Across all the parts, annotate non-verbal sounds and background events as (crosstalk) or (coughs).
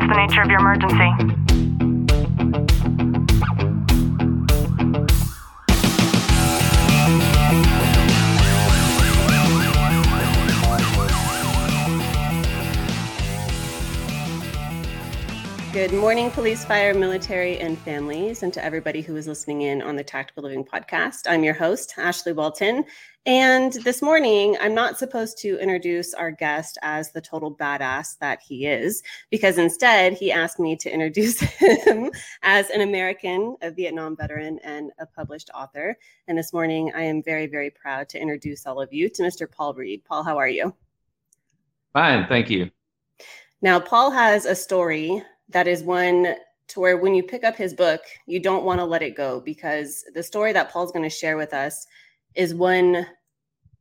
What's the nature of your emergency? Good morning, police, fire, military, and families, and to everybody who is listening in on the Tactical Living podcast. I'm your host, Ashley Walton. And this morning, I'm not supposed to introduce our guest as the total badass that he is, because instead, he asked me to introduce (laughs) him as an American, a Vietnam veteran, and a published author. And this morning, I am very, very proud to introduce all of you to Mr. Paul Reed. Paul, how are you? Fine, thank you. Now, Paul has a story that is one to where when you pick up his book, you don't want to let it go because the story that Paul's going to share with us is one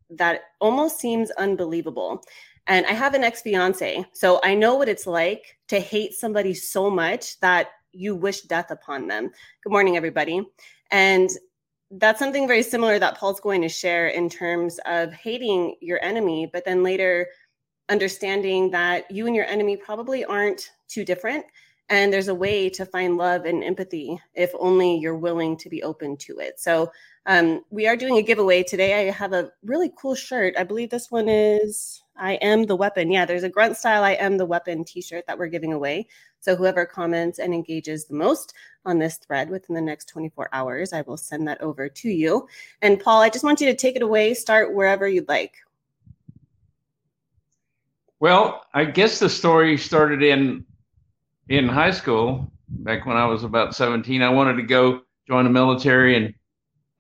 that almost seems unbelievable. And I have an ex fiance, so I know what it's like to hate somebody so much that you wish death upon them. Good morning, everybody. And that's something very similar that Paul's going to share in terms of hating your enemy, but then later understanding that you and your enemy probably aren't too different. And there's a way to find love and empathy if only you're willing to be open to it. So, um, we are doing a giveaway today. I have a really cool shirt. I believe this one is I Am the Weapon. Yeah, there's a Grunt Style I Am the Weapon t shirt that we're giving away. So, whoever comments and engages the most on this thread within the next 24 hours, I will send that over to you. And, Paul, I just want you to take it away, start wherever you'd like. Well, I guess the story started in in high school back when I was about 17. I wanted to go join the military, and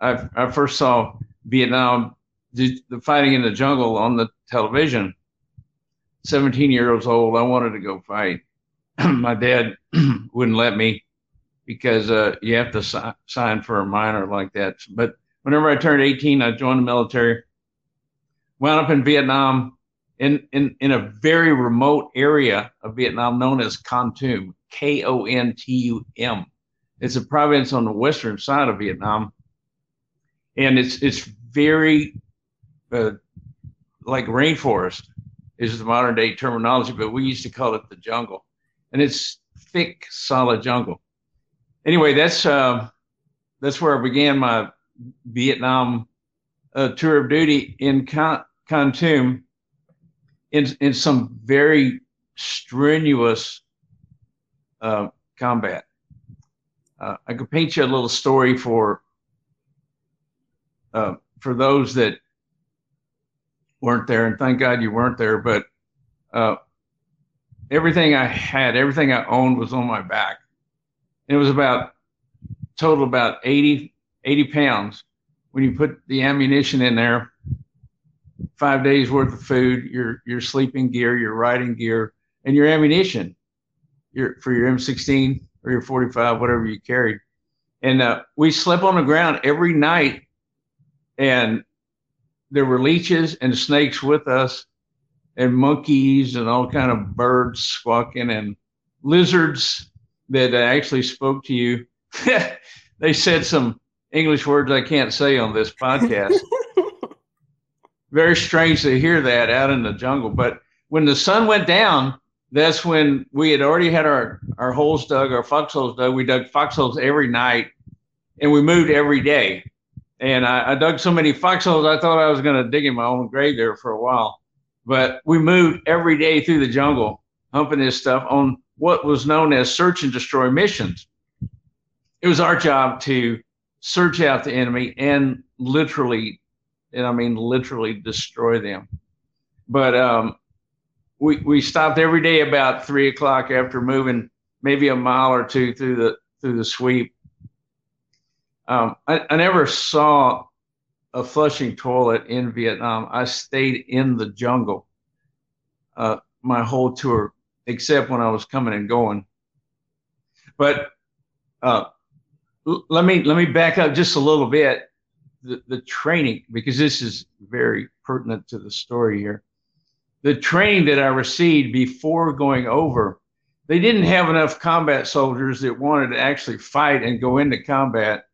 I, I first saw Vietnam, the, the fighting in the jungle on the television. 17 years old, I wanted to go fight. (clears throat) My dad (clears throat) wouldn't let me because uh, you have to si- sign for a minor like that. But whenever I turned 18, I joined the military. Wound up in Vietnam in, in, in a very remote area of Vietnam known as Kon Tum, K O N T U M. It's a province on the western side of Vietnam. And it's, it's very uh, like rainforest is the modern day terminology, but we used to call it the jungle. And it's thick, solid jungle. Anyway, that's, uh, that's where I began my Vietnam uh, tour of duty in Tum in in some very strenuous uh, combat. Uh, I could paint you a little story for uh, for those that weren't there, and thank God you weren't there. But uh, everything I had, everything I owned, was on my back. And it was about total about 80, 80 pounds. When you put the ammunition in there, five days worth of food, your your sleeping gear, your riding gear, and your ammunition, your for your M16 or your 45, whatever you carried. And uh, we slept on the ground every night, and there were leeches and snakes with us, and monkeys and all kind of birds squawking and lizards that actually spoke to you. (laughs) they said some English words I can't say on this podcast (laughs) very strange to hear that out in the jungle. But when the sun went down, that's when we had already had our, our holes dug, our foxholes dug. We dug foxholes every night and we moved every day. And I, I dug so many foxholes, I thought I was going to dig in my own grave there for a while. But we moved every day through the jungle, humping this stuff on what was known as search and destroy missions. It was our job to search out the enemy and literally and I mean literally destroy them. But um, we we stopped every day about three o'clock after moving maybe a mile or two through the through the sweep. Um, I, I never saw a flushing toilet in Vietnam. I stayed in the jungle uh, my whole tour, except when I was coming and going. But uh, let me let me back up just a little bit the, training, because this is very pertinent to the story here, the training that I received before going over, they didn't have enough combat soldiers that wanted to actually fight and go into combat.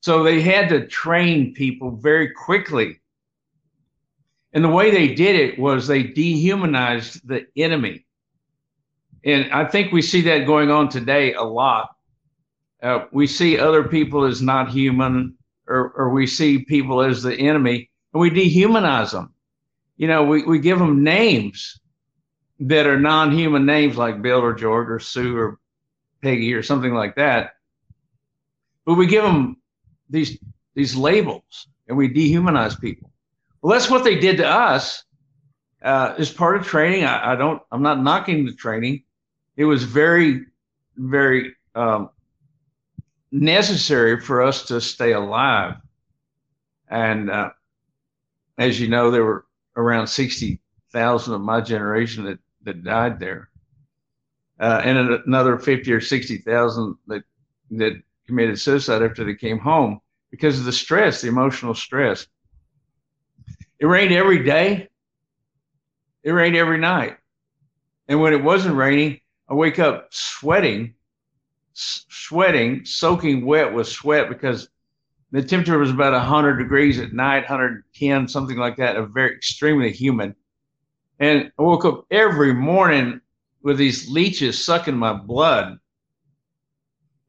So they had to train people very quickly. And the way they did it was they dehumanized the enemy. and I think we see that going on today a lot. Uh, we see other people as not human, or, we see people as the enemy, and we dehumanize them. You know, we, we give them names that are non human names like Bill or George or Sue or Peggy or something like that. But we give them these these labels and we dehumanize people. Well, that's what they did to us uh, as part of training. I, I, don't. I'm not knocking the training. It was very, very um, necessary for us to stay alive. And uh, as you know, there were around sixty thousand of my generation that that died there, uh, and another fifty or sixty thousand that that committed suicide after they came home because of the stress, the emotional stress. It rained every day. It rained every night. And when it wasn't raining, I wake up sweating, sweating, soaking wet with sweat because the temperature was about 100 degrees at night, 110, something like that, a very extremely humid. And I woke up every morning with these leeches sucking my blood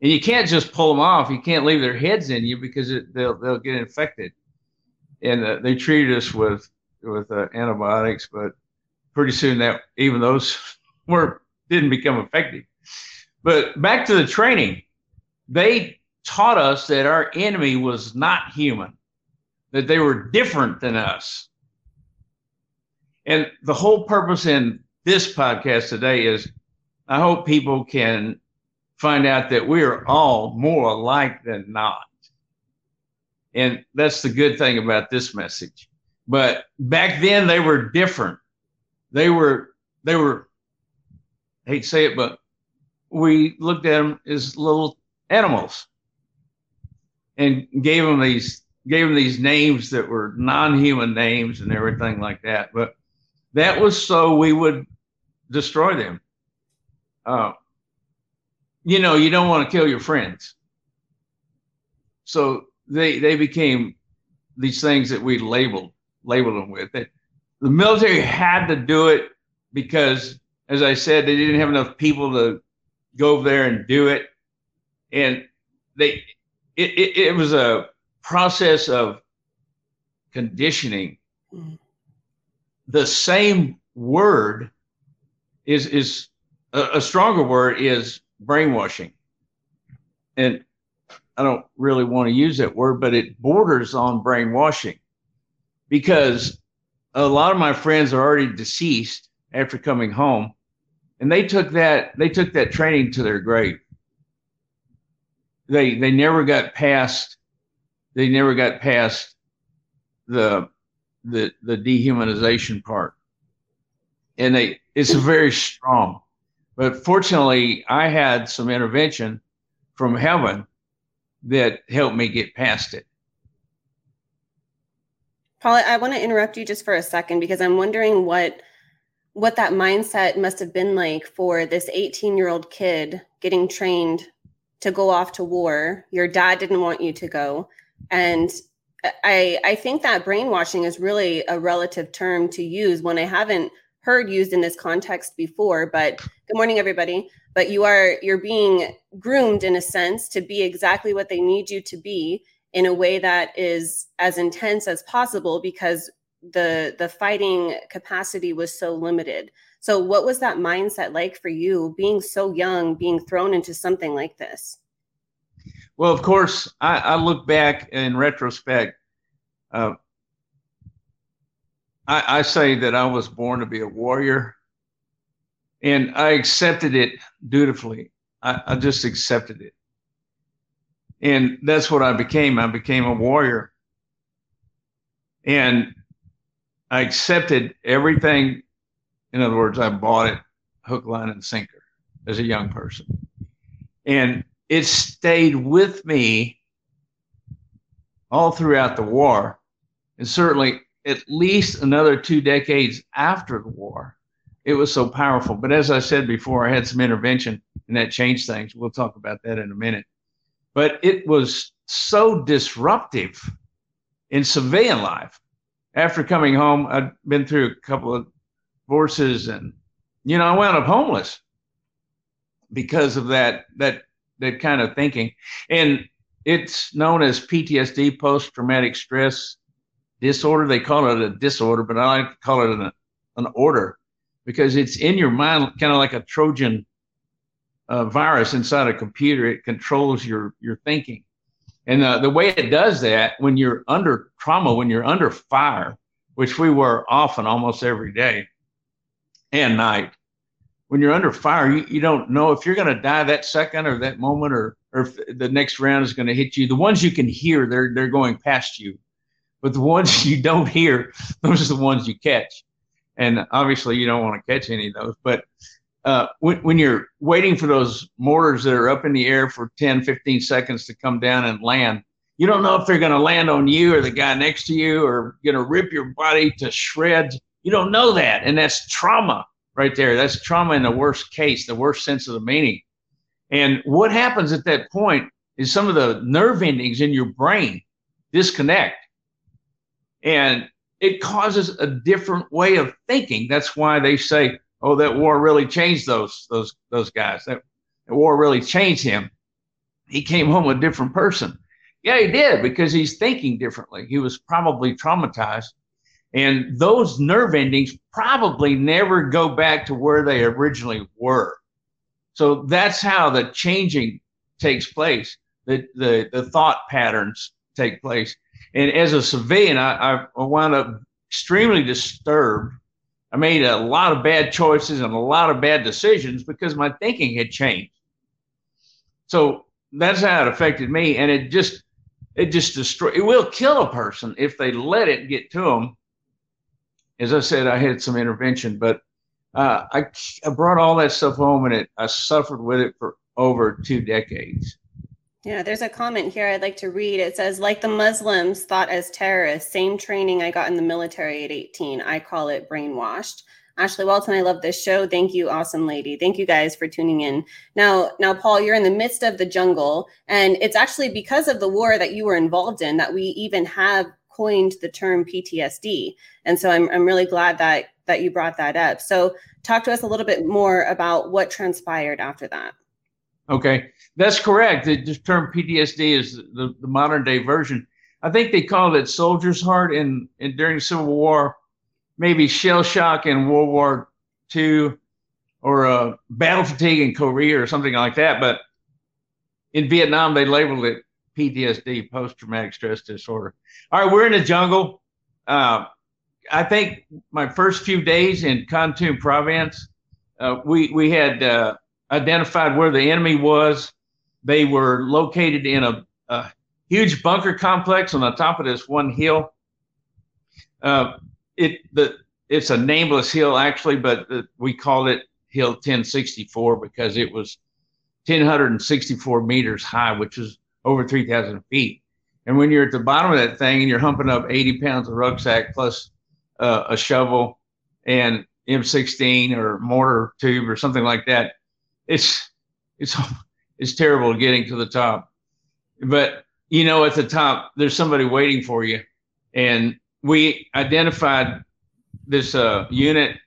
and you can't just pull them off. You can't leave their heads in you because it, they'll they'll get infected. And uh, they treated us with with uh, antibiotics, but pretty soon that even those (laughs) were didn't become effective. But back to the training, they taught us that our enemy was not human, that they were different than us. And the whole purpose in this podcast today is I hope people can find out that we are all more alike than not. And that's the good thing about this message. But back then they were different. They were, they were, I hate to say it, but we looked at them as little animals and gave them these gave them these names that were non-human names and everything like that. But that was so we would destroy them. Uh, you know, you don't want to kill your friends. So they they became these things that we labeled labeled them with. It, the military had to do it because, as I said, they didn't have enough people to go over there and do it, and they it, it, it was a process of conditioning. Mm-hmm. The same word is is a, a stronger word is brainwashing. And I don't really want to use that word, but it borders on brainwashing because a lot of my friends are already deceased after coming home and they took that they took that training to their grave they they never got past they never got past the the the dehumanization part and they it's very strong but fortunately, I had some intervention from heaven that helped me get past it. Paul, I want to interrupt you just for a second because I'm wondering what what that mindset must have been like for this 18 year old kid getting trained to go off to war. Your dad didn't want you to go, and I I think that brainwashing is really a relative term to use when I haven't heard used in this context before but good morning everybody. But you are you're being groomed in a sense to be exactly what they need you to be in a way that is as intense as possible because the the fighting capacity was so limited so what was that mindset like for you being so young being thrown into something like this well of course i, I look back in retrospect uh, I, I say that I was born to be a warrior and I accepted it dutifully. I, I, just accepted it. And that's what I became. I became a warrior. And I accepted everything. In other words, I bought it hook, line, and sinker as a young person. And it stayed with me all throughout the war. And certainly at least another two decades after the war. It was so powerful. But as I said before, I had some intervention and that changed things. We'll talk about that in a minute. But it was so disruptive in civilian life. After coming home, I'd been through a couple of divorces and, you know, I wound up homeless. because of that that that kind of thinking. And it's known as PTSD, post traumatic stress disorder. They call it a disorder, but I like to call it an, an order because it's in your mind, kind of like a Trojan uh, virus inside a computer. It controls your your thinking, and uh, the way it does that when you're under trauma, when you're under fire, which we were often, almost every day and night. When you're under fire, you, you don't know if you're going to die that second or that moment, or or if the next round is going to hit you. The ones you can hear, they're they're going past you but the ones (laughs) you don't hear, those are the ones you catch. And obviously, you don't want to catch any of those. But uh, when, when you're waiting for those mortars that are up in the air for 10, 15 seconds to come down and land, you don't know if they're going to land on you or the guy next to you or going to rip your body to shreds. You don't know that. And that's trauma right there. That's trauma in the worst case, the worst sense of the meaning. And what happens at that point is some of the nerve endings in your brain disconnect and it causes a different way of thinking. That's why they say, "Oh, that war really changed those those those guys. That, that war really changed him. He came home a different person." Yeah, he did because he's thinking differently. He was probably traumatized, and those nerve endings probably never go back to where they originally were. So that's how the changing takes place. The the the thought patterns take place and as a civilian, I, I wound up extremely disturbed. I made a lot of bad choices and a lot of bad decisions because my thinking had changed. So that's how it affected me, and it just it just destroy. It will kill a person if they let it get to them. As I said, I had some intervention, but uh, I, I brought all that stuff home, and it I suffered with it for over two decades. Yeah, there's a comment here I'd like to read. It says, like the Muslims thought as terrorists, same training I got in the military at 18. I call it brainwashed. Ashley Walton, I love this show. Thank you, awesome lady. Thank you guys for tuning in. Now, now, Paul, you're in the midst of the jungle, and it's actually because of the war that you were involved in that we even have coined the term PTSD. And so I'm, I'm really glad that that you brought that up. So talk to us a little bit more about what transpired after that. Okay, that's correct. The, term PTSD is the, the modern day version. I think they called it soldier's heart in, in during the Civil War, maybe shell shock in World War II, or uh, battle fatigue in Korea or something like that. But in Vietnam, they labeled it PTSD, post traumatic stress disorder. All right, we're in the jungle. Uh, I think my first few days in Kontum province, uh, we we had uh, identified where the enemy was. They were located in a, a huge bunker complex on the top of this one hill. Uh, it the it's a nameless hill actually, but we called it Hill 1064 because it was 1064 meters high, which is over 3,000 feet. And when you're at the bottom of that thing and you're humping up 80 pounds of rucksack plus uh, a shovel and M16 or mortar tube or something like that, it's it's (laughs) it's terrible getting to the top. But you know, at the top, there's somebody waiting for you, and we identified this uh, unit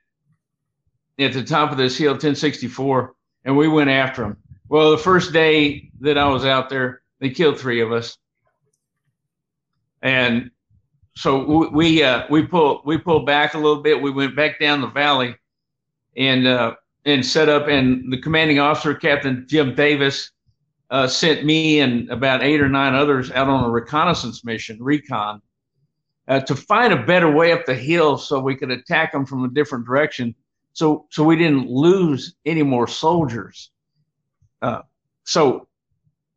at the top of this hill, 1064, and we went after them. Well, the first day that I was out there, they killed three of us, and so we uh, we pulled we pulled back a little bit. We went back down the valley, and uh, and set up. And the commanding officer, Captain Jim Davis, uh, sent me and about eight or nine others out on a reconnaissance mission, recon, uh, to find a better way up the hill so we could attack them from a different direction. So, so we didn't lose any more soldiers. Uh, so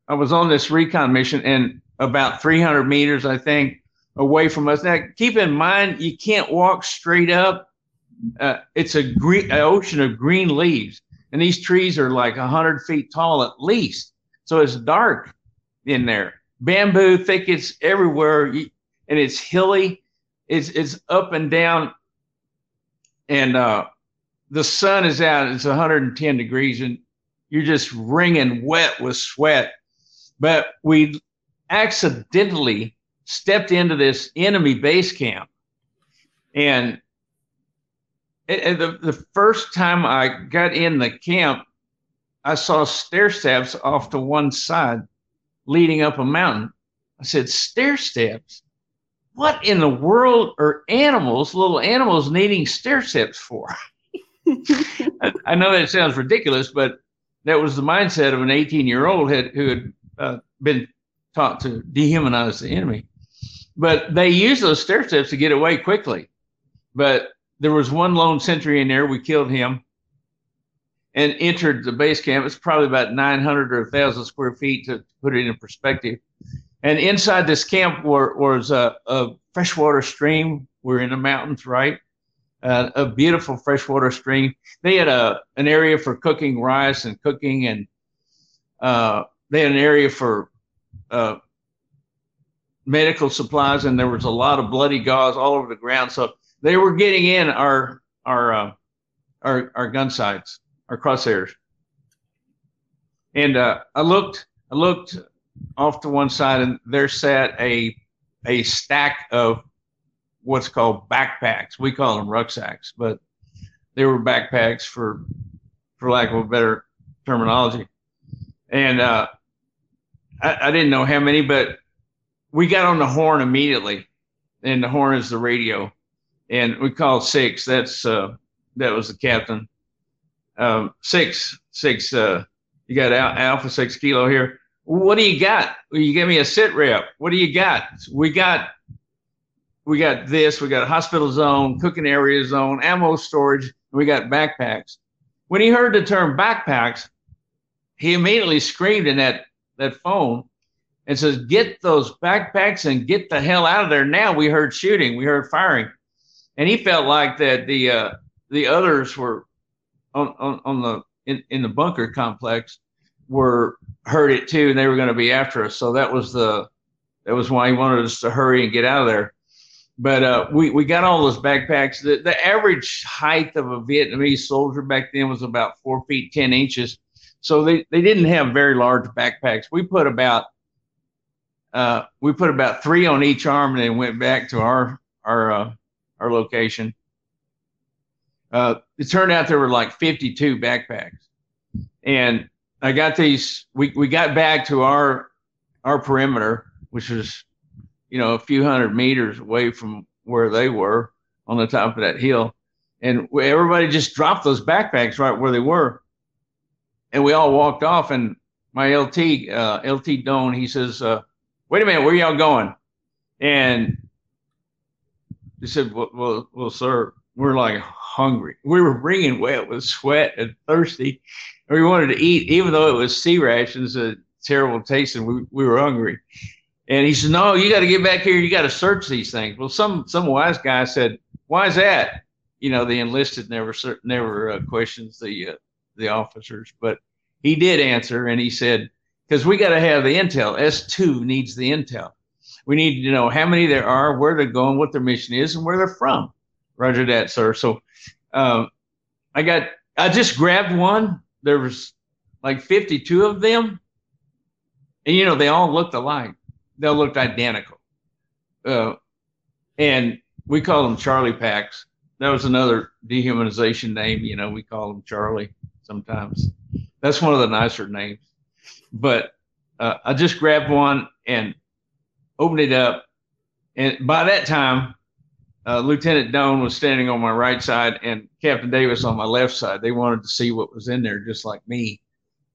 I was on this recon mission and about 300 meters, I think, away from us. Now, keep in mind, you can't walk straight up uh, it's a green an ocean of green leaves, and these trees are like hundred feet tall at least. So it's dark in there. Bamboo thickets everywhere, and it's hilly. It's it's up and down, and uh, the sun is out. It's 110 degrees, and you're just wringing wet with sweat. But we accidentally stepped into this enemy base camp, and the, the first time I got in the camp, I saw stair steps off to one side leading up a mountain. I said, stair steps? What in the world are animals, little animals, needing stair steps for? (laughs) I, I, know that sounds ridiculous, but that was the mindset of an 18 year old who had uh, been taught to dehumanize the enemy. But they used those stair steps to get away quickly. But there was one lone sentry in there. We killed him and entered the base camp. It's probably about 900 or 1,000 square feet to put it in perspective. And inside this camp were, was a, a, freshwater stream. We're in the mountains, right? Uh, a beautiful freshwater stream. They had a an area for cooking rice and cooking, and uh, they had an area for uh, medical supplies, and there was a lot of bloody gauze all over the ground. So they were getting in our our uh, our, our gun sights, our crosshairs. And uh, I looked, I looked off to one side, and there sat a a stack of what's called backpacks. We call them rucksacks, but they were backpacks for for lack of a better terminology. And uh, I, I didn't know how many, but we got on the horn immediately, and the horn is the radio, and we called six. That's uh, that was the captain. Um, six, six. Uh, you got Alpha Six Kilo here. What do you got? You give me a sit rep. What do you got? We got we got this. We got hospital zone, cooking area zone, ammo storage. we got backpacks. When he heard the term backpacks, he immediately screamed in that that phone and says, Get those backpacks and get the hell out of there now. We heard shooting, we heard firing. And he felt like that the uh, the others were on, on, on the in, in the bunker complex were heard it too, and they were going to be after us. So that was the that was why he wanted us to hurry and get out of there. But uh, we we got all those backpacks. The, the average height of a Vietnamese soldier back then was about four feet ten inches. So they, they didn't have very large backpacks. We put about uh, we put about three on each arm and then went back to our our uh, our location. Uh, it turned out there were like 52 backpacks, and I got these. We we got back to our our perimeter, which was you know a few hundred meters away from where they were on the top of that hill, and everybody just dropped those backpacks right where they were, and we all walked off. And my LT uh, LT Doan, he says. Uh, wait a minute, where y'all going? And he said, well, well, well, sir, we're like hungry. We were bringing wet with sweat and thirsty. And we wanted to eat, even though it was C rations, a terrible taste, and we, we were hungry. And he said, no, you got to get back here. You got to search these things. Well, some, some wise guy said, why is that? You know, the enlisted never, never uh, questions the, uh, the officers, but he did answer and he said, because we got to have the intel. S2 needs the intel. We need to know how many there are, where they're going, what their mission is, and where they're from. Roger that, sir. So um, I got, I just grabbed one. There was like 52 of them. And, you know, they all looked alike. They looked identical. Uh, and we call them Charlie packs. That was another dehumanization name. You know, we call them Charlie sometimes. That's one of the nicer names. But uh, I just grabbed one and opened it up. And by that time, uh, Lieutenant Doan was standing on my right side and Captain Davis on my left side. They wanted to see what was in there, just like me.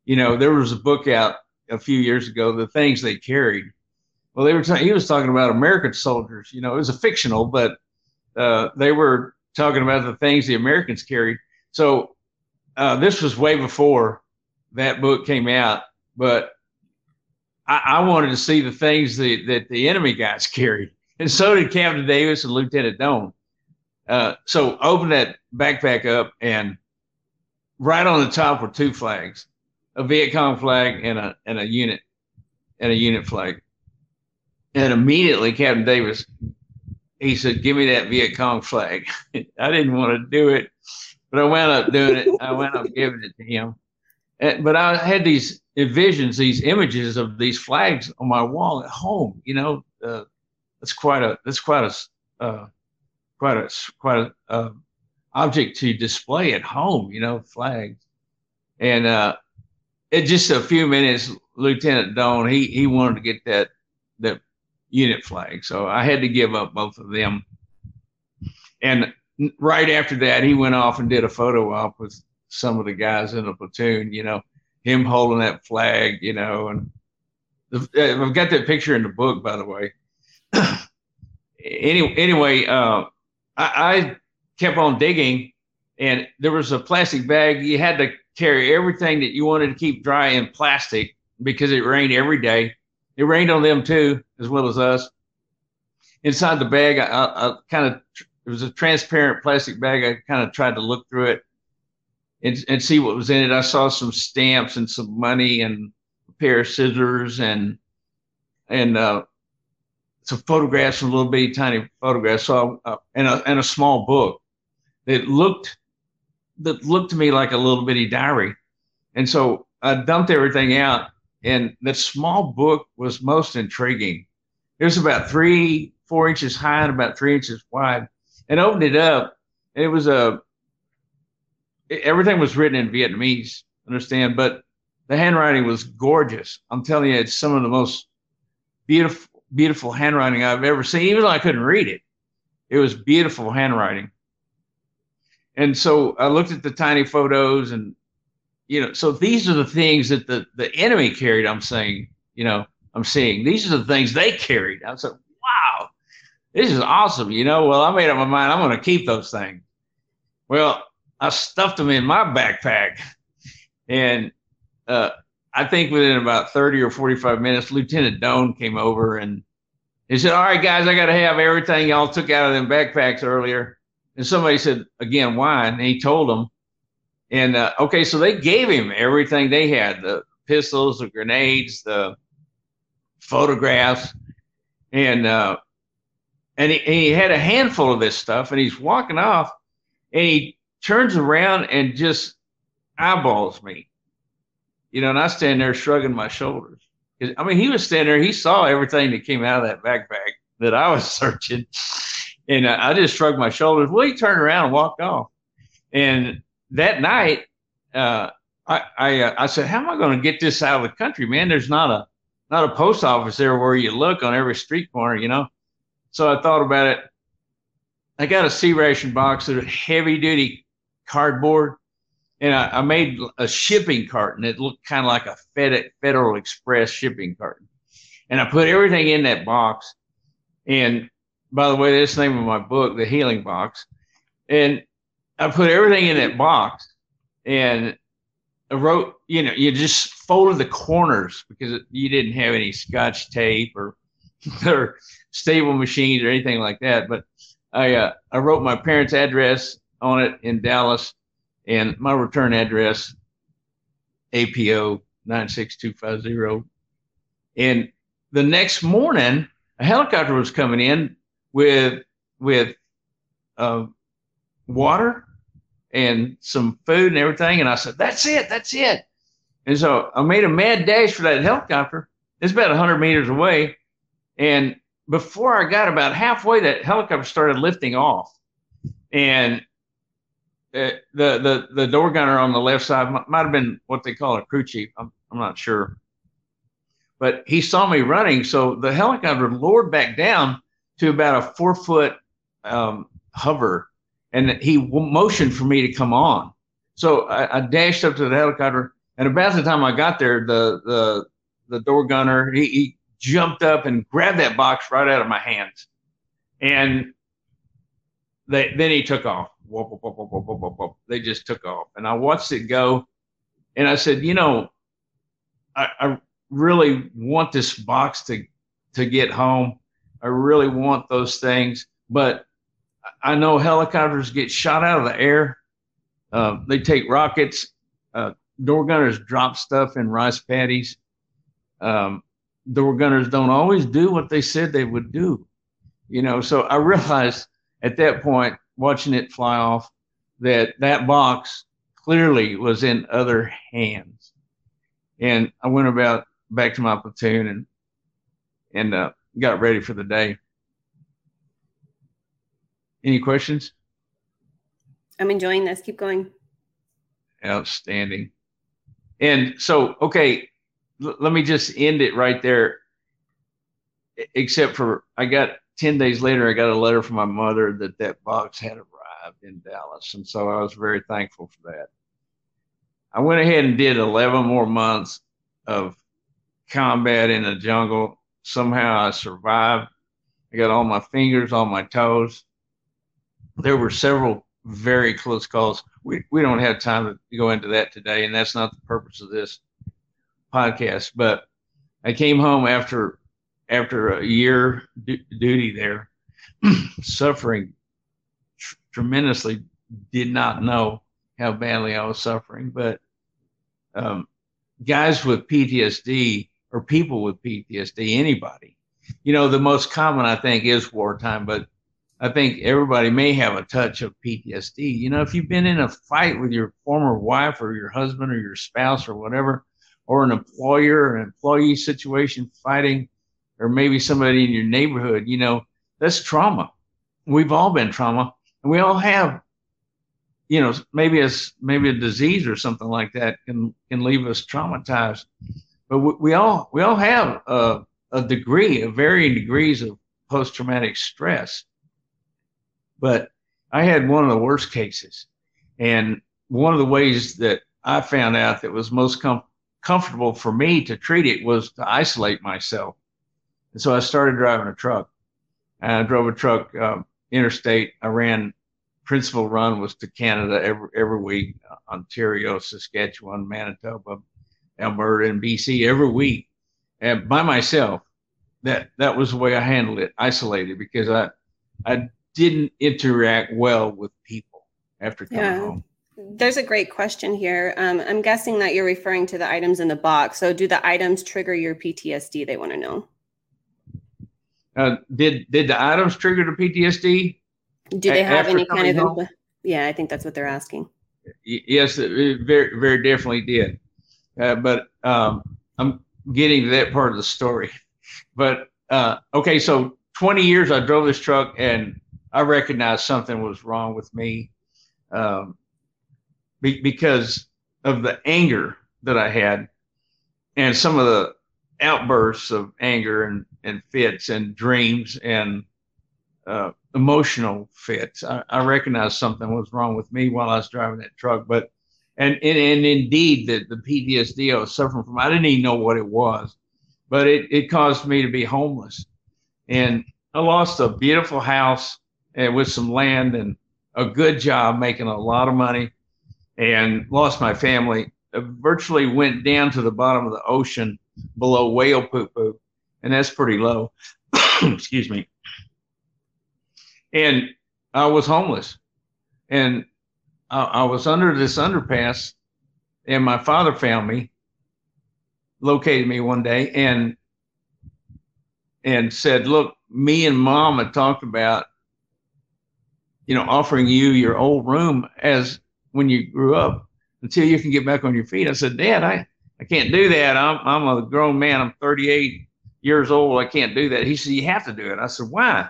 You know, there was a book out a few years ago, The Things They Carried. Well, they were t- he was talking about American soldiers. You know, it was a fictional, but uh, they were talking about the things the Americans carried. So uh, this was way before that book came out but I, I wanted to see the things that, that the enemy guys (laughs) carried. And so did Captain Davis and Lieutenant Doan. Uh, so open that backpack up, and right on the top were two flags, a Viet Cong flag and a and a unit and a unit flag. And immediately Captain Davis, he said, "Give me that Viet Cong flag." (laughs) I didn't want to do it, but I wound up doing it. I wound up giving it to him. But I had these visions, these images of these flags on my wall at home. You know, uh, that's quite a that's quite a uh, quite a quite a uh, object to display at home. You know, flags, and uh, just a few minutes, Lieutenant Doan, he he wanted to get that that unit flag, so I had to give up both of them. And right after that, he went off and did a photo op with some of the guys in the platoon. You know, him holding that flag. You know, and the, I've got that picture in the book, by the way. anyway, anyway, uh, I, I kept on digging, and there was a plastic bag. You had to carry everything that you wanted to keep dry in plastic because it rained every day. It rained on them too, as well as us. Inside the bag, I, I, I kind of it was a transparent plastic bag. I kind of tried to look through it and, and see what was in it. I saw some stamps and some money and a pair of scissors and and uh, some photographs, some little bitty tiny photographs. So uh, and a and a small book that looked that looked to me like a little bitty diary. And so I dumped everything out, and the small book was most intriguing. It was about three, four inches high and about three inches wide. And opened it up, and it was a everything was written in Vietnamese, understand, but the handwriting was gorgeous. I'm telling you, it's some of the most beautiful, beautiful handwriting I've ever seen. Even though I couldn't read it, it was beautiful handwriting and so I looked at the tiny photos and you know, so these are the things that the the enemy carried. I'm saying, you know, I'm seeing these are the things they carried. I wow, this is awesome. You know, well, I made up my mind. I'm going to keep those things. Well, I stuffed them in my backpack, and uh, I think within about 30 or 45 minutes, Lieutenant Doan came over and he said, "All right, guys, I got to have everything y'all took out of them backpacks earlier." And somebody said, again, why? And he told them. And uh, okay, so they gave him everything they had the pistols, the grenades, the photographs. And, uh, and he, and he had a handful of this stuff and he's walking off and he turns around and just eyeballs me. You know, and I stand there shrugging my shoulders. I mean, he was standing there, he saw everything that came out of that backpack that I was (laughs) searching. And I just shrugged my shoulders. Well, he turned around and walked off. And that night, uh, I I, uh, I said, "How am I going to get this out of the country, man? There's not a not a post office there where you look on every street corner, you know." So I thought about it. I got a C ration box of heavy duty cardboard, and I, I, made a shipping carton It looked kind of like a Fed, Federal Express shipping carton, and I put everything in that box. And by the way, that's the name of my book, The Healing Box. And I put everything in that box and I wrote, you know, you just folded the corners because you didn't have any scotch tape or, (laughs) or stable machines or anything like that. But I, uh, I wrote my parents' address on it in Dallas and my return address, APO 96250. And the next morning, a helicopter was coming in with with uh, water and some food and everything. And I said, "That's it, that's it." And so I made a mad dash for that helicopter. It's about 100 meters away, and before I got about halfway, that helicopter started lifting off, and uh, the the the door gunner on the left side might, have been what they call a crew chief. I'm I'm not sure, but he saw me running, so the helicopter lowered back down to about a four foot um, hover, and he motioned for me to come on. So I, I, dashed up to the helicopter, and about the time I got there, the the the door gunner he, he jumped up and grabbed that box right out of my hands, and they, then he took off. Whoop, whoop, whoop, they just took off, and I watched it go, and I said, you know, I, I really want this box to to get home I really want those things, but I know helicopters get shot out of the air. Uh, they take rockets. Uh, door gunners drop stuff in rice paddies. Um, door gunners don't always do what they said they would do. You know, so I realized at that point, watching it fly off, that that box clearly was in other hands. And I went about back to my platoon and and uh, got ready for the day. Any questions? I'm enjoying this. Keep going. Outstanding. And so, okay, let me just end it right there. Except for I got 10 days later, I got a letter from my mother that that box had arrived in Dallas. And so I was very thankful for that. I went ahead and did 11 more months of combat in the jungle. Somehow I survived. I got all my fingers, all my toes. There were several very close calls. We, we don't have time to go into that today, and that's not the purpose of this podcast. But I came home after after a year du- duty there, (clears throat) suffering tr- tremendously. Did not know how badly I was suffering, but um, guys with PTSD or people with PTSD, anybody, you know, the most common I think is wartime, but I think everybody may have a touch of PTSD. You know, if you've been in a fight with your former wife or your husband or your spouse or whatever, or an employer or employee situation fighting, or maybe somebody in your neighborhood, you know, that's trauma. We've all been trauma, and we all have, you know, maybe as maybe a disease or something like that can can leave us traumatized. But we, we all we all have a, a degree, of varying degrees of post traumatic stress but I had one of the worst cases. And one of the ways that I found out that was most com- comfortable for me to treat it was to isolate myself. And so I started driving a truck. And I drove a truck um, interstate. I ran principal run was to Canada every every week, Ontario, Saskatchewan, Manitoba, Alberta, and BC every week, and by myself. That that was the way I handled it, isolated, because I I didn't interact well with people after coming Yeah. home. There's a great question here. Um, I'm guessing that you're referring to the items in the box. So, do the items trigger your PTSD? They want to know. Uh, did did the items trigger the PTSD? Do they have any kind of? home? Yeah, I think that's what they're asking. Yes, very very definitely did. Uh, but um, I'm getting to that part of the story. But uh, okay, so 20 years I drove this truck and I recognized something was wrong with me um, be, because of the anger that I had and some of the outbursts of anger and, and fits and dreams and uh, emotional fits. I, I recognized something was wrong with me while I was driving that truck. But and and, and indeed the, the PTSD I was suffering from, I didn't even know what it was, but it, it caused me to be homeless. And I lost a beautiful house and with some land and a good job making a lot of money and lost my family. I virtually went down to the bottom of the ocean below whale poo poo, and that's pretty low. (coughs) Excuse me. And I was homeless, and I, I was under this underpass, and my father found me, located me one day, and and said, "Look, me and mom had talked about, you know, offering you your old room as when you grew up until you can get back on your feet." I said, "Dad, I I can't do that. I'm I'm a grown man. I'm 38 years old. I can't do that." He said, "You have to do it." I said, "Why?"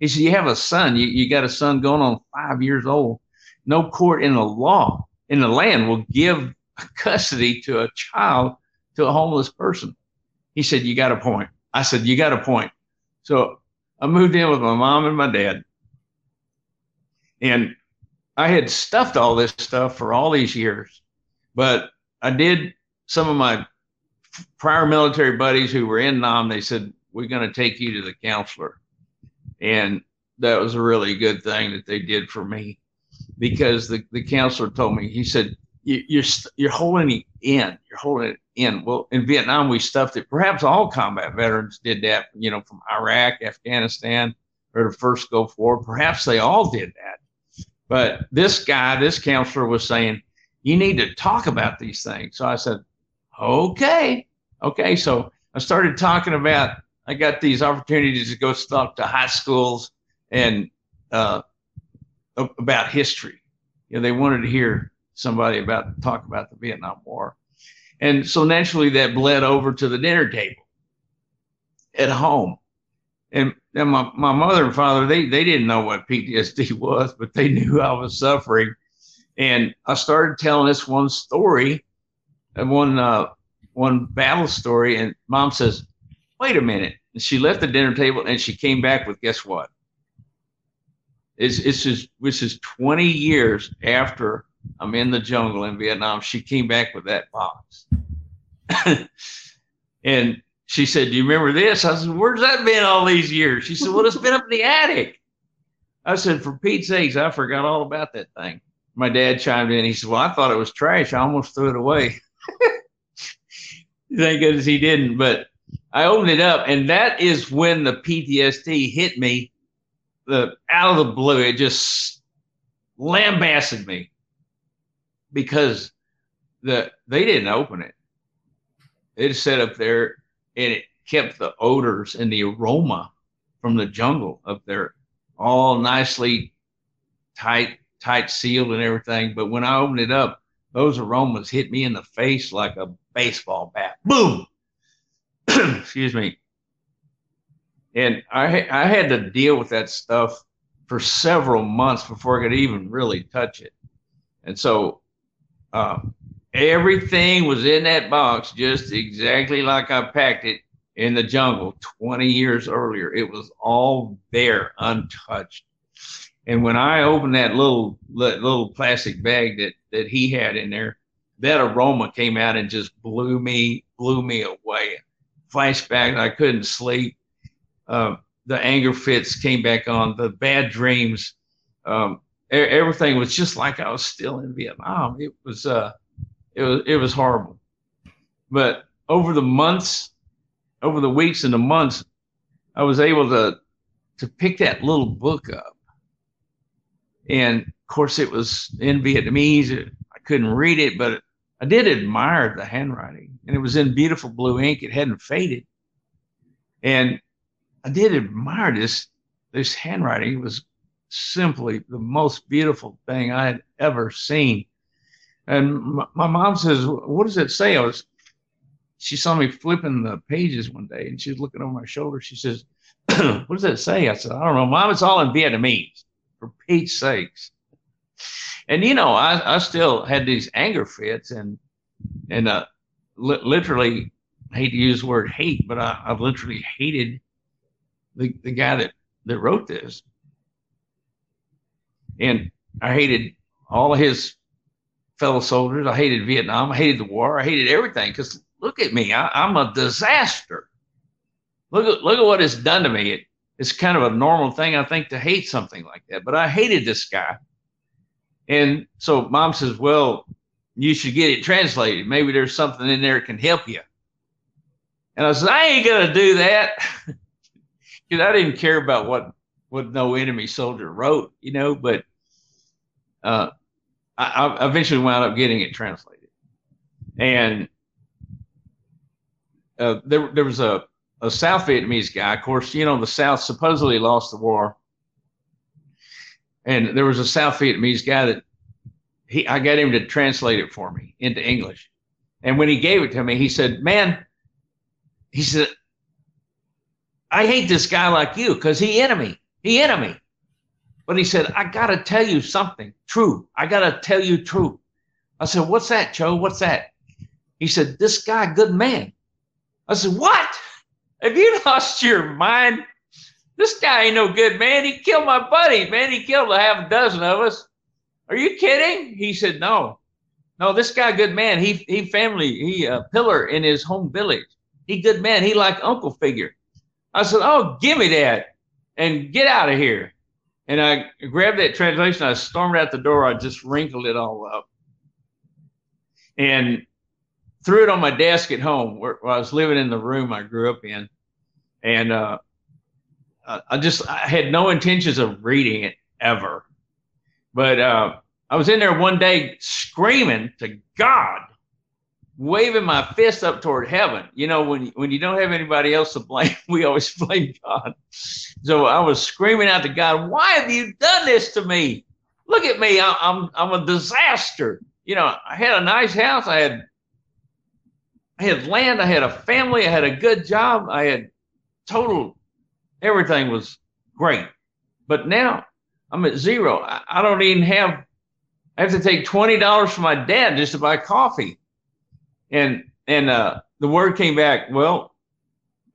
He said, "You have a son. You you got a son going on five years old. No court in the law in the land will give custody to a child to a homeless person." He said, "You got a point." I said, "You got a point." So I moved in with my mom and my dad, and I had stuffed all this stuff for all these years, but I did. Some of my prior military buddies who were in Nam, they said, "We're going to take you to the counselor," and that was a really good thing that they did for me because the, the counselor told me he said you, you're you're holding it in you're holding it in. Well in vietnam we stuffed it. Perhaps all combat veterans did that you know from iraq afghanistan or the first gulf war. Perhaps they all did that but this guy this counselor was saying you need to talk about these things so i said okay okay so i started talking about i got these opportunities to go talk to high schools and uh, about history. You know, they wanted to hear somebody about talk about the Vietnam War, and so naturally that bled over to the dinner table at home. And, and my, my mother and father they they didn't know what PTSD (laughs) was, but they knew I was suffering. And I started telling this one story one uh, one battle story, and mom says, "Wait a minute." And she left the dinner table, and she came back with guess what? It's it's just which is 20 years after I'm in the jungle in Vietnam. She came back with that box, (laughs) and she said, "Do you remember this?" I said, "Where's that been all these years?" She said, "Well, it's been up in the attic." I said, "For Pete's sakes, I forgot all about that thing." My dad chimed in. He said, "Well, I thought it was trash. I almost threw it away." (laughs) Thank goodness he didn't. But I opened it up, and that is when the PTSD hit me. The out of the blue, it just lambasted me because the they didn't open it. It sat up there, and it kept the odors and the aroma from the jungle up there, all nicely tight, tight sealed and everything. But when I opened it up, those aromas hit me in the face like a baseball bat. Boom. (clears throat) Excuse me. And I I had to deal with that stuff for several months before I could even really touch it. And so uh, everything was in that box just exactly like I packed it in the jungle 20 years earlier. It was all there, untouched. And when I opened that little little plastic bag that that he had in there, that aroma came out and just blew me blew me away. Flashback, I couldn't sleep. Uh, the anger fits came back on. The bad dreams, um, everything was just like I was still in Vietnam. It was uh, it was it was horrible. But over the months, over the weeks and the months, I was able to to pick that little book up. And of course, it was in Vietnamese. I couldn't read it, but I did admire the handwriting, and it was in beautiful blue ink. It hadn't faded, and I did admire this this handwriting. It was simply the most beautiful thing I had ever seen. And my, my mom says, "What does it say?" I was. She saw me flipping the pages one day, and she was looking over my shoulder. She says, (clears throat) "What does that say?" I said, "I don't know, Mom. It's all in Vietnamese. For Pete's sakes." and you know, I, I still had these anger fits and and uh, li- literally I hate to use the word hate, but I, I've literally hated the the guy that that wrote this, and I hated all of his fellow soldiers. I hated Vietnam. I hated the war. I hated everything because look at me. I, I'm a disaster. Look at look at what it's done to me. It, it's kind of a normal thing, I think, to hate something like that. But I hated this guy and so mom says, Well, you should get it translated. Maybe there's something in there that can help you. And I said, I ain't to do that. (laughs) Because I didn't care about what, what no enemy soldier wrote, you know, but uh, I, I eventually wound up getting it translated. And uh, there, there was a, a South Vietnamese guy. Of course, you know, the South supposedly lost the war and there was a South Vietnamese guy that he I got him to translate it for me into English. And when he gave it to me, he said, "Man," he said, "I hate this guy like you because he enemy, he enemy." But he said, "I gotta tell you something true. I gotta tell you true." I said, "What's that, Joe? What's that?" He said, "This guy, good man." I said, "What? Have you (laughs) lost your mind?" This guy ain't no good, man. He killed my buddy, man. He killed a half a dozen of us. Are you kidding? He said, no. No, this guy, good man. He he family, he a pillar in his home village. He good man. He like uncle figure. I said, oh, give me that and get out of here. And I grabbed that translation. I stormed out the door. I just wrinkled it all up and threw it on my desk at home where, where I was living in the room I grew up in. And uh, I just I had no intentions of reading it ever, but uh, I was in there one day screaming to God, waving my fist up toward heaven. You know, when when you don't have anybody else to blame, (laughs) we always blame God. So I was screaming out to God, "Why have you done this to me? Look at me, I, I'm I'm a disaster." You know, I had a nice house, I had I had land, I had a family, I had a good job, I had total everything was great. But now I'm at zero. I, I don't even have, I have to take $20 from my dad just to buy coffee. And and uh, the word came back. Well,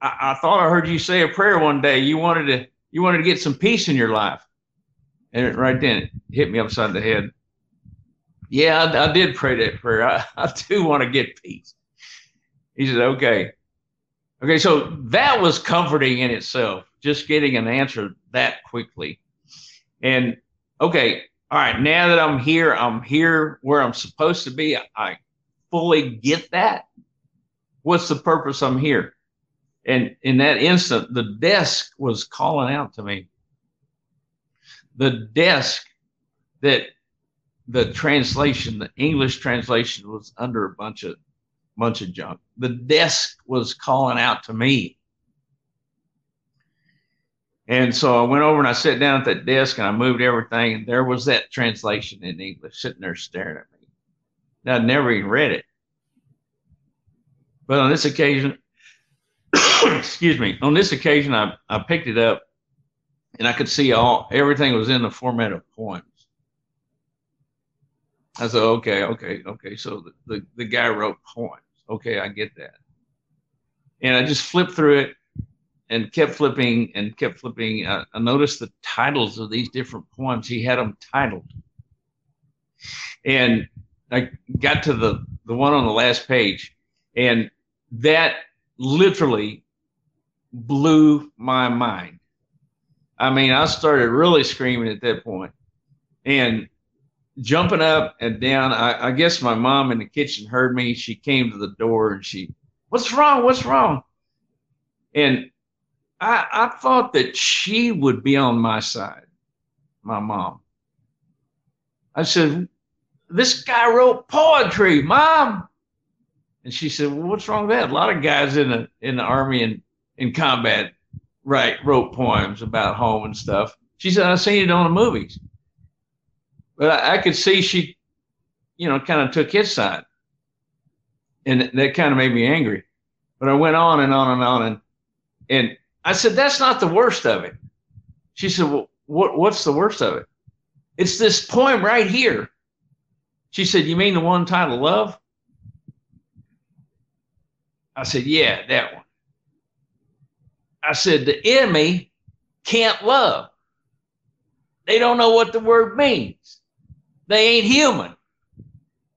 I, I thought I heard you say a prayer one day. You wanted to you wanted to get some peace in your life. And it, right then it hit me upside the head. Yeah, I, I did pray that prayer. I, (laughs) I do want to get peace. He said, okay. Okay, so that was comforting in itself, just getting an answer that quickly. And okay, all right, now that I'm here, I'm here where I'm supposed to be. I fully get that. What's the purpose I'm here? And in that instant, the desk was calling out to me. The desk that the translation, the English translation was under a bunch of bunch of junk. The desk was calling out to me. And so I went over and I sat down at that desk and I moved everything, and there was that translation in English sitting there staring at me. Now, I'd never even read it. But on this occasion, (coughs) excuse me, on this occasion, I, I picked it up and I could see all everything was in the format of poems. I said, okay, okay, okay. So the, the, the guy wrote poems. Okay, I get that. And I just flipped through it and kept flipping and kept flipping. Uh, I noticed the titles of these different poems. He had them titled. And I got to the, the one on the last page, and that literally blew my mind. I mean, I started really screaming at that point and jumping up and down. I, I, guess my mom in the kitchen heard me. She came to the door and she, What's wrong? What's wrong? And I, I thought that she would be on my side, my mom. I said, This guy wrote poetry, mom. And she said, Well, what's wrong with that? A lot of guys in the in the army and in combat write, wrote poems about home and stuff. She said, I've seen it on the movies. But I, I could see she, you know, kind of took his side. And that kind of made me angry. But I went on and on and on and and I said, That's not the worst of it. She said, Well, what, what's the worst of it? It's this poem right here. She said, You mean the one titled Love? I said, Yeah, that one. I said, The enemy can't love. They don't know what the word means. They ain't human.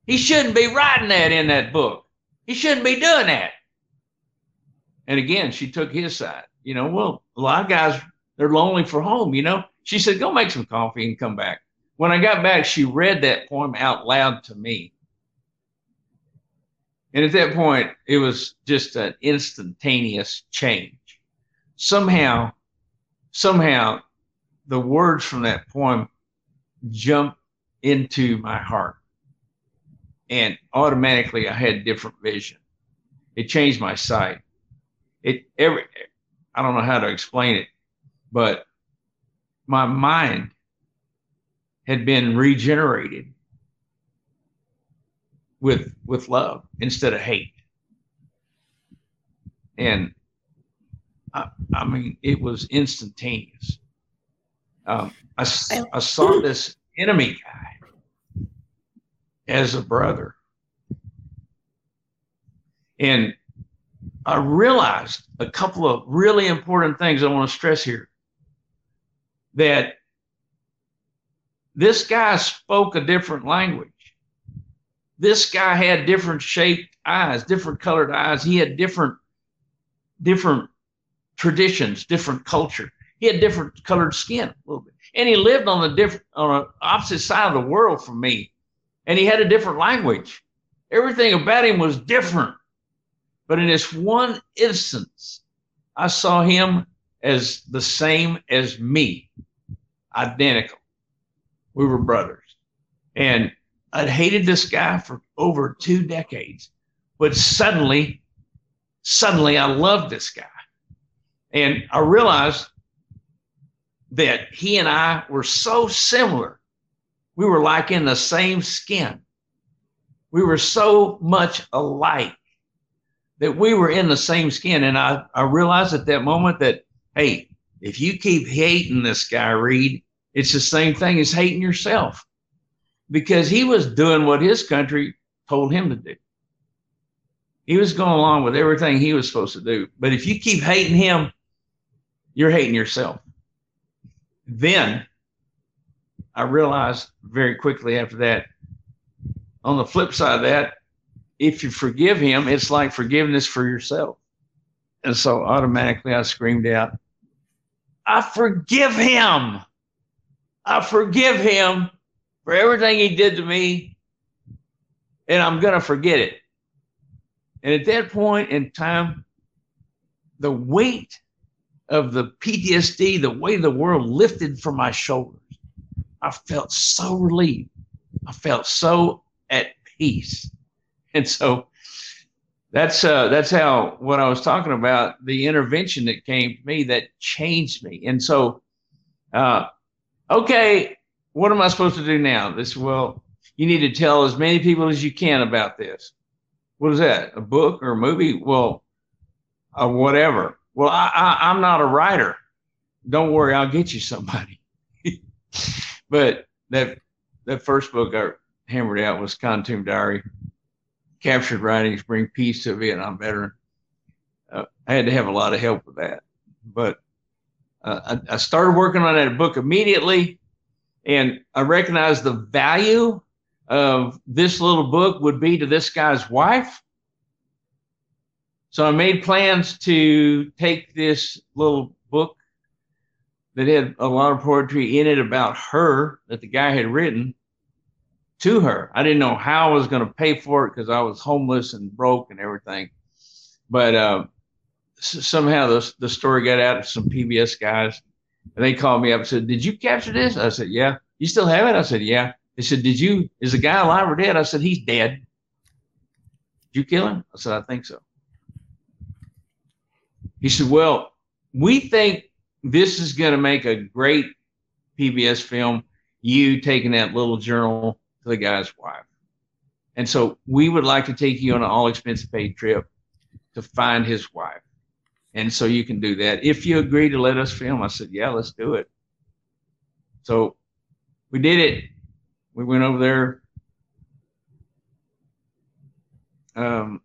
He shouldn't be writing that in that book. He shouldn't be doing that. And again, she took his side. You know, well, a lot of guys, they're lonely for home, you know. She said, Go make some coffee and come back. When I got back, she read that poem out loud to me. And at that point, it was just an instantaneous change. Somehow, somehow, the words from that poem jumped into my heart. And automatically, I had different vision. It changed my sight. It every I don't know how to explain it, but my mind had been regenerated with with love instead of hate. And I, I mean, it was instantaneous. Um, I, I saw this enemy guy as a brother. And I realized a couple of really important things I want to stress here that this guy spoke a different language this guy had different shaped eyes, different colored eyes. He had different different traditions, different culture. He had different colored skin a little bit, and he lived on the different on the opposite side of the world from me, and he had a different language. Everything about him was different, but in this one instance, I saw him as the same as me, identical. We were brothers, and I'd hated this guy for over two decades, but suddenly, suddenly I loved this guy. And I realized that he and I were so similar. We were like in the same skin. We were so much alike that we were in the same skin. And I, I realized at that moment that, hey, if you keep hating this guy, Reed, it's the same thing as hating yourself because he was doing what his country told him to do. He was going along with everything he was supposed to do. But if you keep hating him, you're hating yourself. Then I realized very quickly after that, on the flip side of that, if you forgive him, it's like forgiveness for yourself. And so automatically I screamed out, I forgive him. I forgive him for everything he did to me, and I'm going to forget it. And at that point in time, the weight of the PTSD, the weight of the world lifted from my shoulders. I felt so relieved. I felt so at peace. And so that's uh, that's how what I was talking about the intervention that came to me that changed me. And so, uh, okay, what am I supposed to do now? This well, you need to tell as many people as you can about this. What is that? A book or a movie? Well, uh, whatever. Well, I, I, I'm not a writer. Don't worry, I'll get you somebody. (laughs) but that that first book I hammered out was Kontum Diary captured writings bring peace to a Vietnam veteran. Uh, I had to have a lot of help with that, but uh, I, I, started working on that book immediately, and I recognized the value of this little book would be to this guy's wife. So I made plans to take this little book that had a lot of poetry in it about her that the guy had written to her. I didn't know how I was going to pay for it because I was homeless and broke and everything. But uh, somehow the, the story got out to some PBS guys, and they called me up and said, "Did you capture this?" I said, "Yeah." You still have it? I said, "Yeah." They said, "Did you? Is the guy alive or dead?" I said, "He's dead." Did you kill him? I said, "I think so." He said, "Well, we think this is going to make a great PBS film. You taking that little journal to the guy's wife. And so we would like to take you on an all expense paid trip to find his wife. And so you can do that. If you agree to let us film, I said, yeah, let's do it. So we did it. We went over there. Um,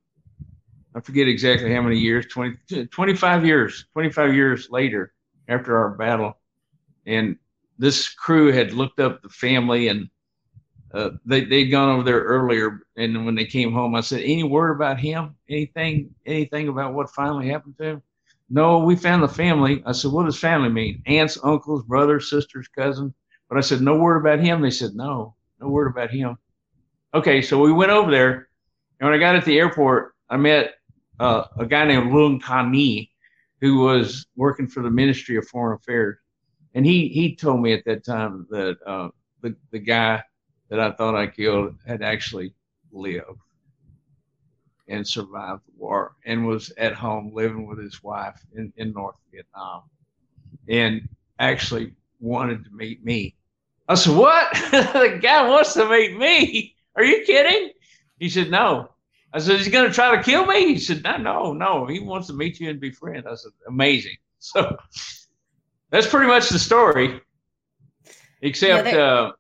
I forget exactly how many years 20, 25 years, 25 years later after our battle. And this crew had looked up the family and uh, they they'd gone over there earlier, and when they came home, I said, "Any word about him? Anything? Anything about what finally happened to him?" No, we found the family. I said, "What does family mean? Aunts, uncles, brothers, sisters, cousins?" But I said, "No word about him." They said, "No, no word about him." Okay, so we went over there, and when I got at the airport, I met uh, a guy named Lung Kani, who was working for the Ministry of Foreign Affairs, and he he told me at that time that uh, the the guy that I thought I killed had actually lived and survived the war and was at home living with his wife in, in North Vietnam and actually wanted to meet me. I said, What? (laughs) the guy wants to meet me. Are you kidding? He said, No. I said, He's going to try to kill me? He said, No, no, no. He wants to meet you and be friends. I said, Amazing. (laughs) So that's pretty much the story, except. Yeah, uh,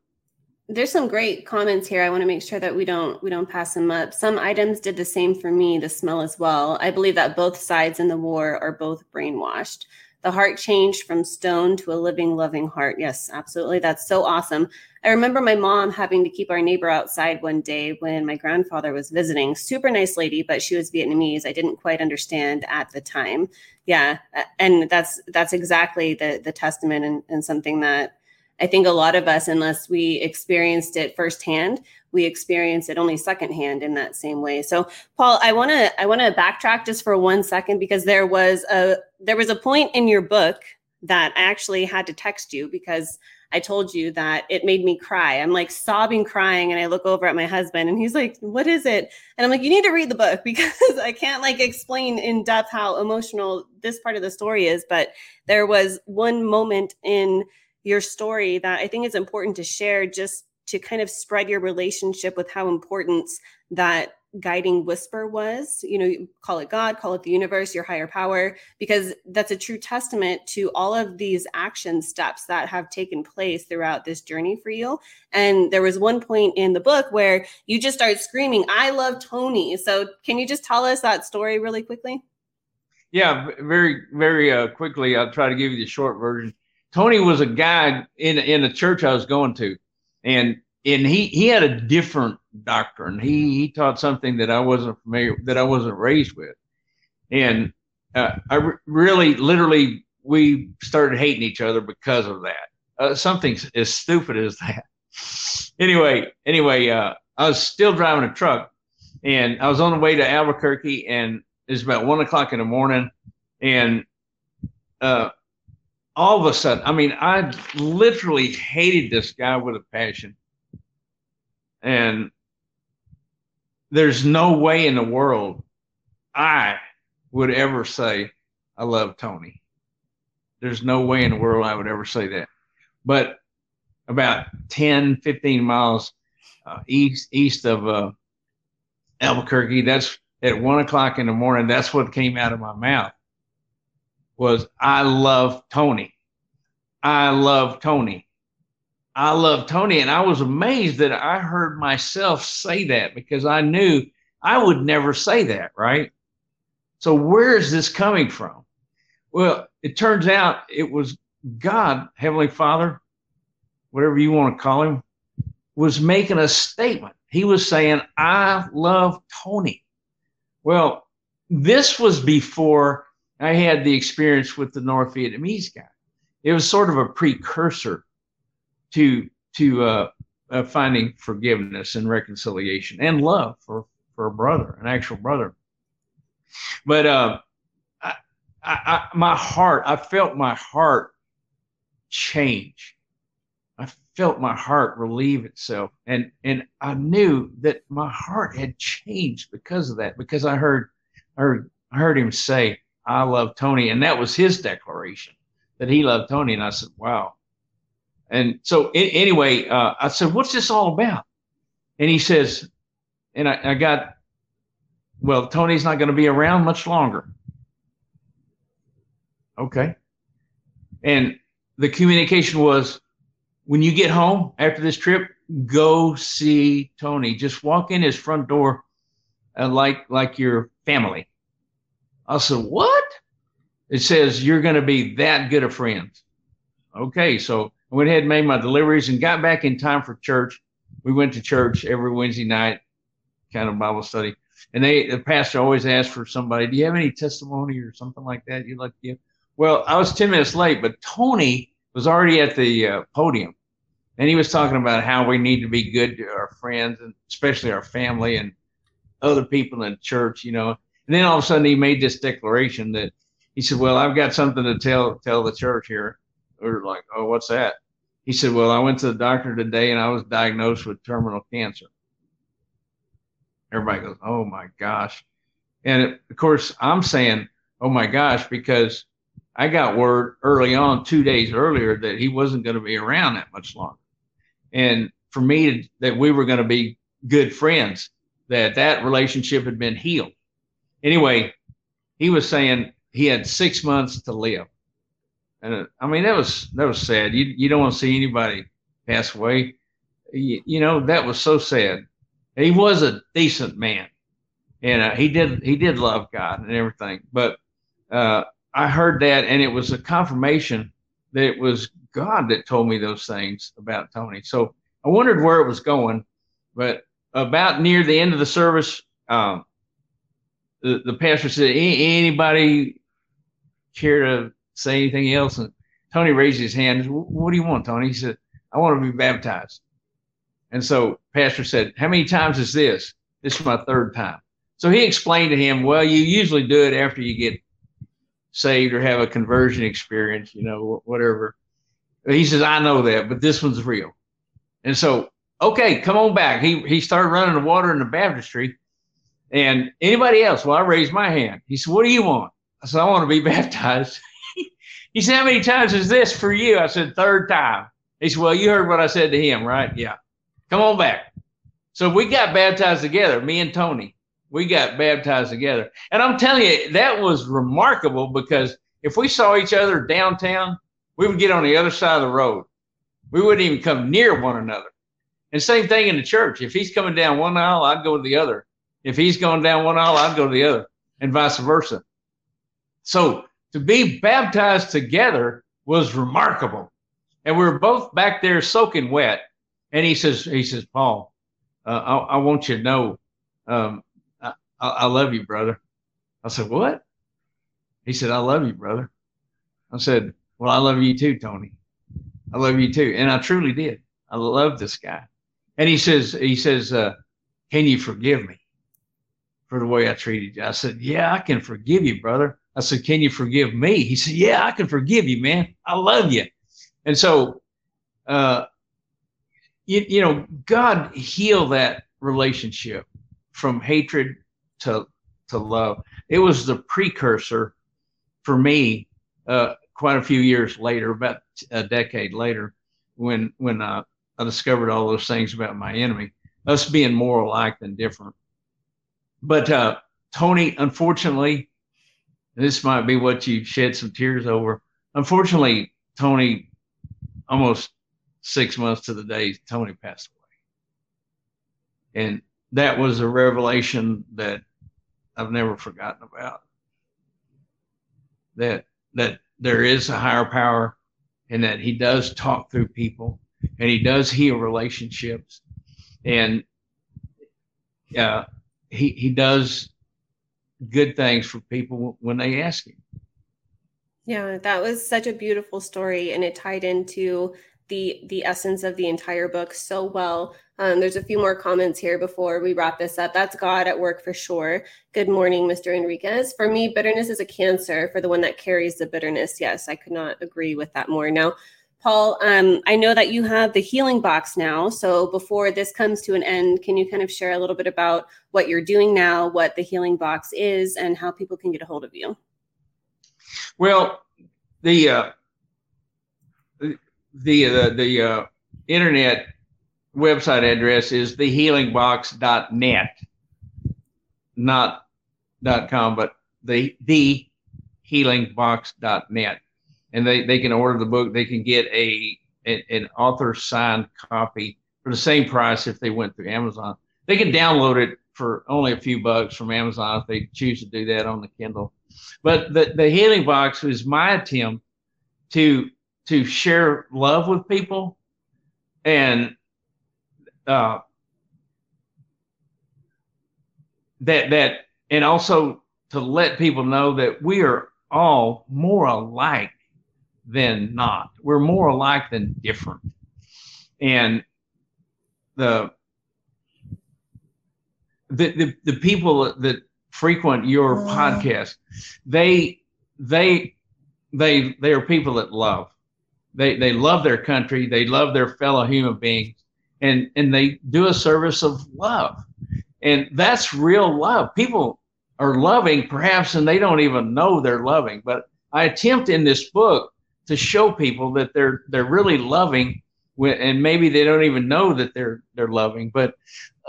there's some great comments here. I want to make sure that we don't we don't pass them up. Some items did the same for me, the smell as well. I believe that both sides in the war are both brainwashed. The heart changed from stone to a living, loving heart. Yes, absolutely. That's so awesome. I remember my mom having to keep our neighbor outside one day when my grandfather was visiting. Super nice lady, but she was Vietnamese. I didn't quite understand at the time. Yeah, and that's that's exactly the the testament and, and something that I think a lot of us, unless we experienced it firsthand, we experience it only secondhand in that same way. So, Paul, I want to I want to backtrack just for one second because there was a there was a point in your book that I actually had to text you because I told you that it made me cry. I'm like sobbing, crying, and I look over at my husband, and he's like, "What is it?" And I'm like, "You need to read the book (laughs) because I can't like explain in depth how emotional this part of the story is." But there was one moment in your story that I think is important to share just to kind of spread your relationship with how important that guiding whisper was. You know, call it God, call it the universe, your higher power, because that's a true testament to all of these action steps that have taken place throughout this journey for you. And there was one point in the book where you just started screaming, I love Tony. So, can you just tell us that story really quickly? Yeah, very, very uh, quickly. I'll try to give you the short version. Tony was a guy in in a church I was going to, and and he he had a different doctrine. He he taught something that I wasn't familiar that I wasn't raised with, and uh, I re- really literally we started hating each other because of that. Uh, something as stupid as that. (laughs) anyway, anyway, uh, I was still driving a truck, and I was on the way to Albuquerque, and it's about one o'clock in the morning, and uh, all of a sudden, I mean, I literally hated this guy with a passion and there's no way in the world I would ever say, I love Tony. There's no way in the world I would ever say that. But about 10, 15 miles uh, east east of uh, Albuquerque, that's at one o'clock in the morning. That's what came out of my mouth was I love Tony. I love Tony. I love Tony. And I was amazed that I heard myself say that because I knew I would never say that, right? So where is this coming from? Well, it turns out it was God, Heavenly Father, whatever you want to call him, was making a statement. He was saying, I love Tony. Well, this was before I had the experience with the North Vietnamese guy. It was sort of a precursor to to uh, uh, finding forgiveness and reconciliation and love for for a brother, an actual brother. But uh, I, I, my heart, I felt my heart change. I felt my heart relieve itself, and and I knew that my heart had changed because of that. Because I heard, I heard, I heard him say, "I love Tony," and that was his declaration that he loved Tony. And I said, "Wow, and so anyway, uh, I said, "What's this all about?" And he says, and I, I got, well, Tony's not going to be around much longer. Okay. And the communication was, when you get home after this trip, go see Tony. Just walk in his front door, uh, like like your family. I said, "What?" It says you're going to be that good of friends. Okay, so I went ahead and made my deliveries and got back in time for church. We went to church every Wednesday night, kind of Bible study. And they, the pastor always asked for somebody, do you have any testimony or something like that you'd like to give? Well, I was 10 minutes late, but Tony was already at the uh, podium and he was talking about how we need to be good to our friends and especially our family and other people in church, you know. And then all of a sudden he made this declaration that he said, well, I've got something to tell, tell the church here or like, oh, what's that? He said, well, I went to the doctor today and I was diagnosed with terminal cancer. Everybody goes, oh my gosh. And it, of course, I'm saying, oh my gosh, because I got word early on, two days earlier, that he wasn't going to be around that much longer. And for me, to, that we were going to be good friends, that that relationship had been healed. Anyway, he was saying he had six months to live. And uh, I mean, that was that was sad. You you don't want to see anybody pass away. You, you know that was so sad. He was a decent man, and uh, he did he did love God and everything. But uh, I heard that, and it was a confirmation that it was God that told me those things about Tony. So I wondered where it was going, but about near the end of the service, um, the, the pastor said, "Anybody care to say anything else. And Tony raised his hand. What do you want, Tony? He said, I want to be baptized. And so pastor said, how many times is this? This is my third time. So he explained to him, well, you usually do it after you get saved or have a conversion experience, you know, whatever. He says, I know that, but this one's real. And so, okay, come on back. He, he started running the water in the baptistry. And anybody else? Well, I raised my hand. He said, what do you want? I said, I want to be (laughs) baptized. He said, How many times is this for you? I said, Third time. He said, Well, you heard what I said to him, right? Yeah. Come on back. So we got baptized together, me and Tony. we got baptized together. And I'm telling you, that was remarkable because if we saw each other downtown, we would get on the other side of the road. We wouldn't even come near one another. And same thing in the church. If he's coming down one aisle, I'd go to the other. If he's going down one aisle, I'd go to the other, and vice versa. So to be baptized together was remarkable. And we were both back there soaking wet. And he says, he says, Paul, uh, I, I, want you to know, um, I, I love you, brother. I said, what? He said, I love you, brother. I said, well, I love you too, Tony. I love you too. And I truly did. I love this guy. And he says, he says, uh, can you forgive me for the way I treated you? I said, yeah, I can forgive you, brother. I said, can you forgive me? He said, yeah, I can forgive you, man. I love you. And so, uh, you, you know, God healed that relationship from hatred to, to love. It was the precursor for me, uh, quite a few years later, about a decade later, when, when, uh, I discovered all those things about my enemy, us being more alike than different. But uh, Tony, unfortunately, this might be what you shed some tears over. Unfortunately, Tony, almost six months to the day, Tony passed away. And that was a revelation that I've never forgotten about. That that there is a higher power and that he does talk through people and he does heal relationships and uh, he he does good things for people when they ask him yeah that was such a beautiful story and it tied into the the essence of the entire book so well. Um, there's a few more comments here before we wrap this up. That's god at work for sure. Good morning mr enriquez. For me bitterness is a cancer. For the one that carries the bitterness yes i could not agree with that more. Now Paul, um, I know that you have the healing box now. So before this comes to an end, can you kind of share a little bit about what you're doing now, what the healing box is, and how people can get a hold of you? Well, the uh, the uh, the uh, internet website address is thehealingbox.net, not dot .com, but the thehealingbox.net and they, they can order the book. They can get a, a an author signed copy for the same price if they went through Amazon. They can download it for only a few bucks from Amazon if they choose to do that on the Kindle. But the, the healing box is my attempt to to share love with people and uh, that that and also to let people know that we are all more alike than not. We're more alike than different. And the the the, the people that frequent your mm. podcast, they they they they are people that love. They they love their country, they love their fellow human beings, and and they do a service of love. And that's real love. People are loving perhaps and they don't even know they're loving, but I attempt in this book to show people that they're they're really loving and maybe they don't even know that they're they're loving but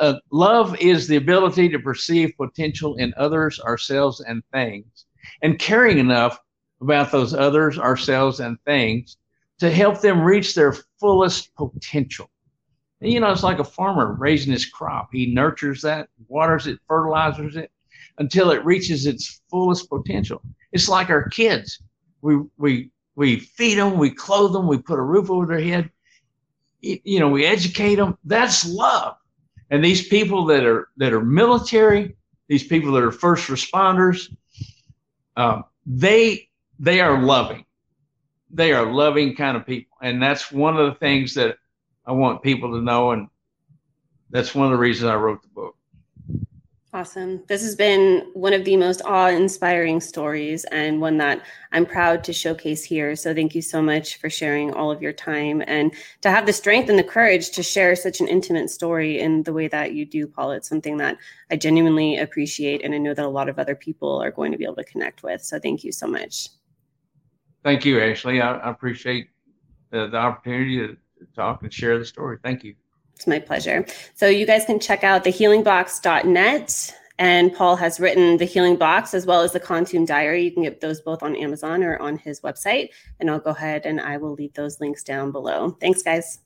uh, love is the ability to perceive potential in others ourselves and things and caring enough about those others ourselves and things to help them reach their fullest potential. And, you know it's like a farmer raising his crop. He nurtures that waters it fertilizes it until it reaches its fullest potential. It's like our kids. We we we feed them, we clothe them, we put a roof over their head. You know, we educate them. That's love. And these people that are that are military, these people that are first responders, uh, they they are loving. They are loving kind of people, and that's one of the things that I want people to know, and that's one of the reasons I wrote the book. Awesome. This has been one of the most awe inspiring stories and one that I'm proud to showcase here. So, thank you so much for sharing all of your time and to have the strength and the courage to share such an intimate story in the way that you do, Paul. It's something that I genuinely appreciate. And I know that a lot of other people are going to be able to connect with. So, thank you so much. Thank you, Ashley. I, appreciate the, the opportunity to talk and share the story. Thank you. It's my pleasure. So you guys can check out thehealingbox.net And Paul has written The Healing Box as well as The Kontum Diary. You can get those both on Amazon or on his website. And I'll go ahead and I will leave those links down below. Thanks, guys.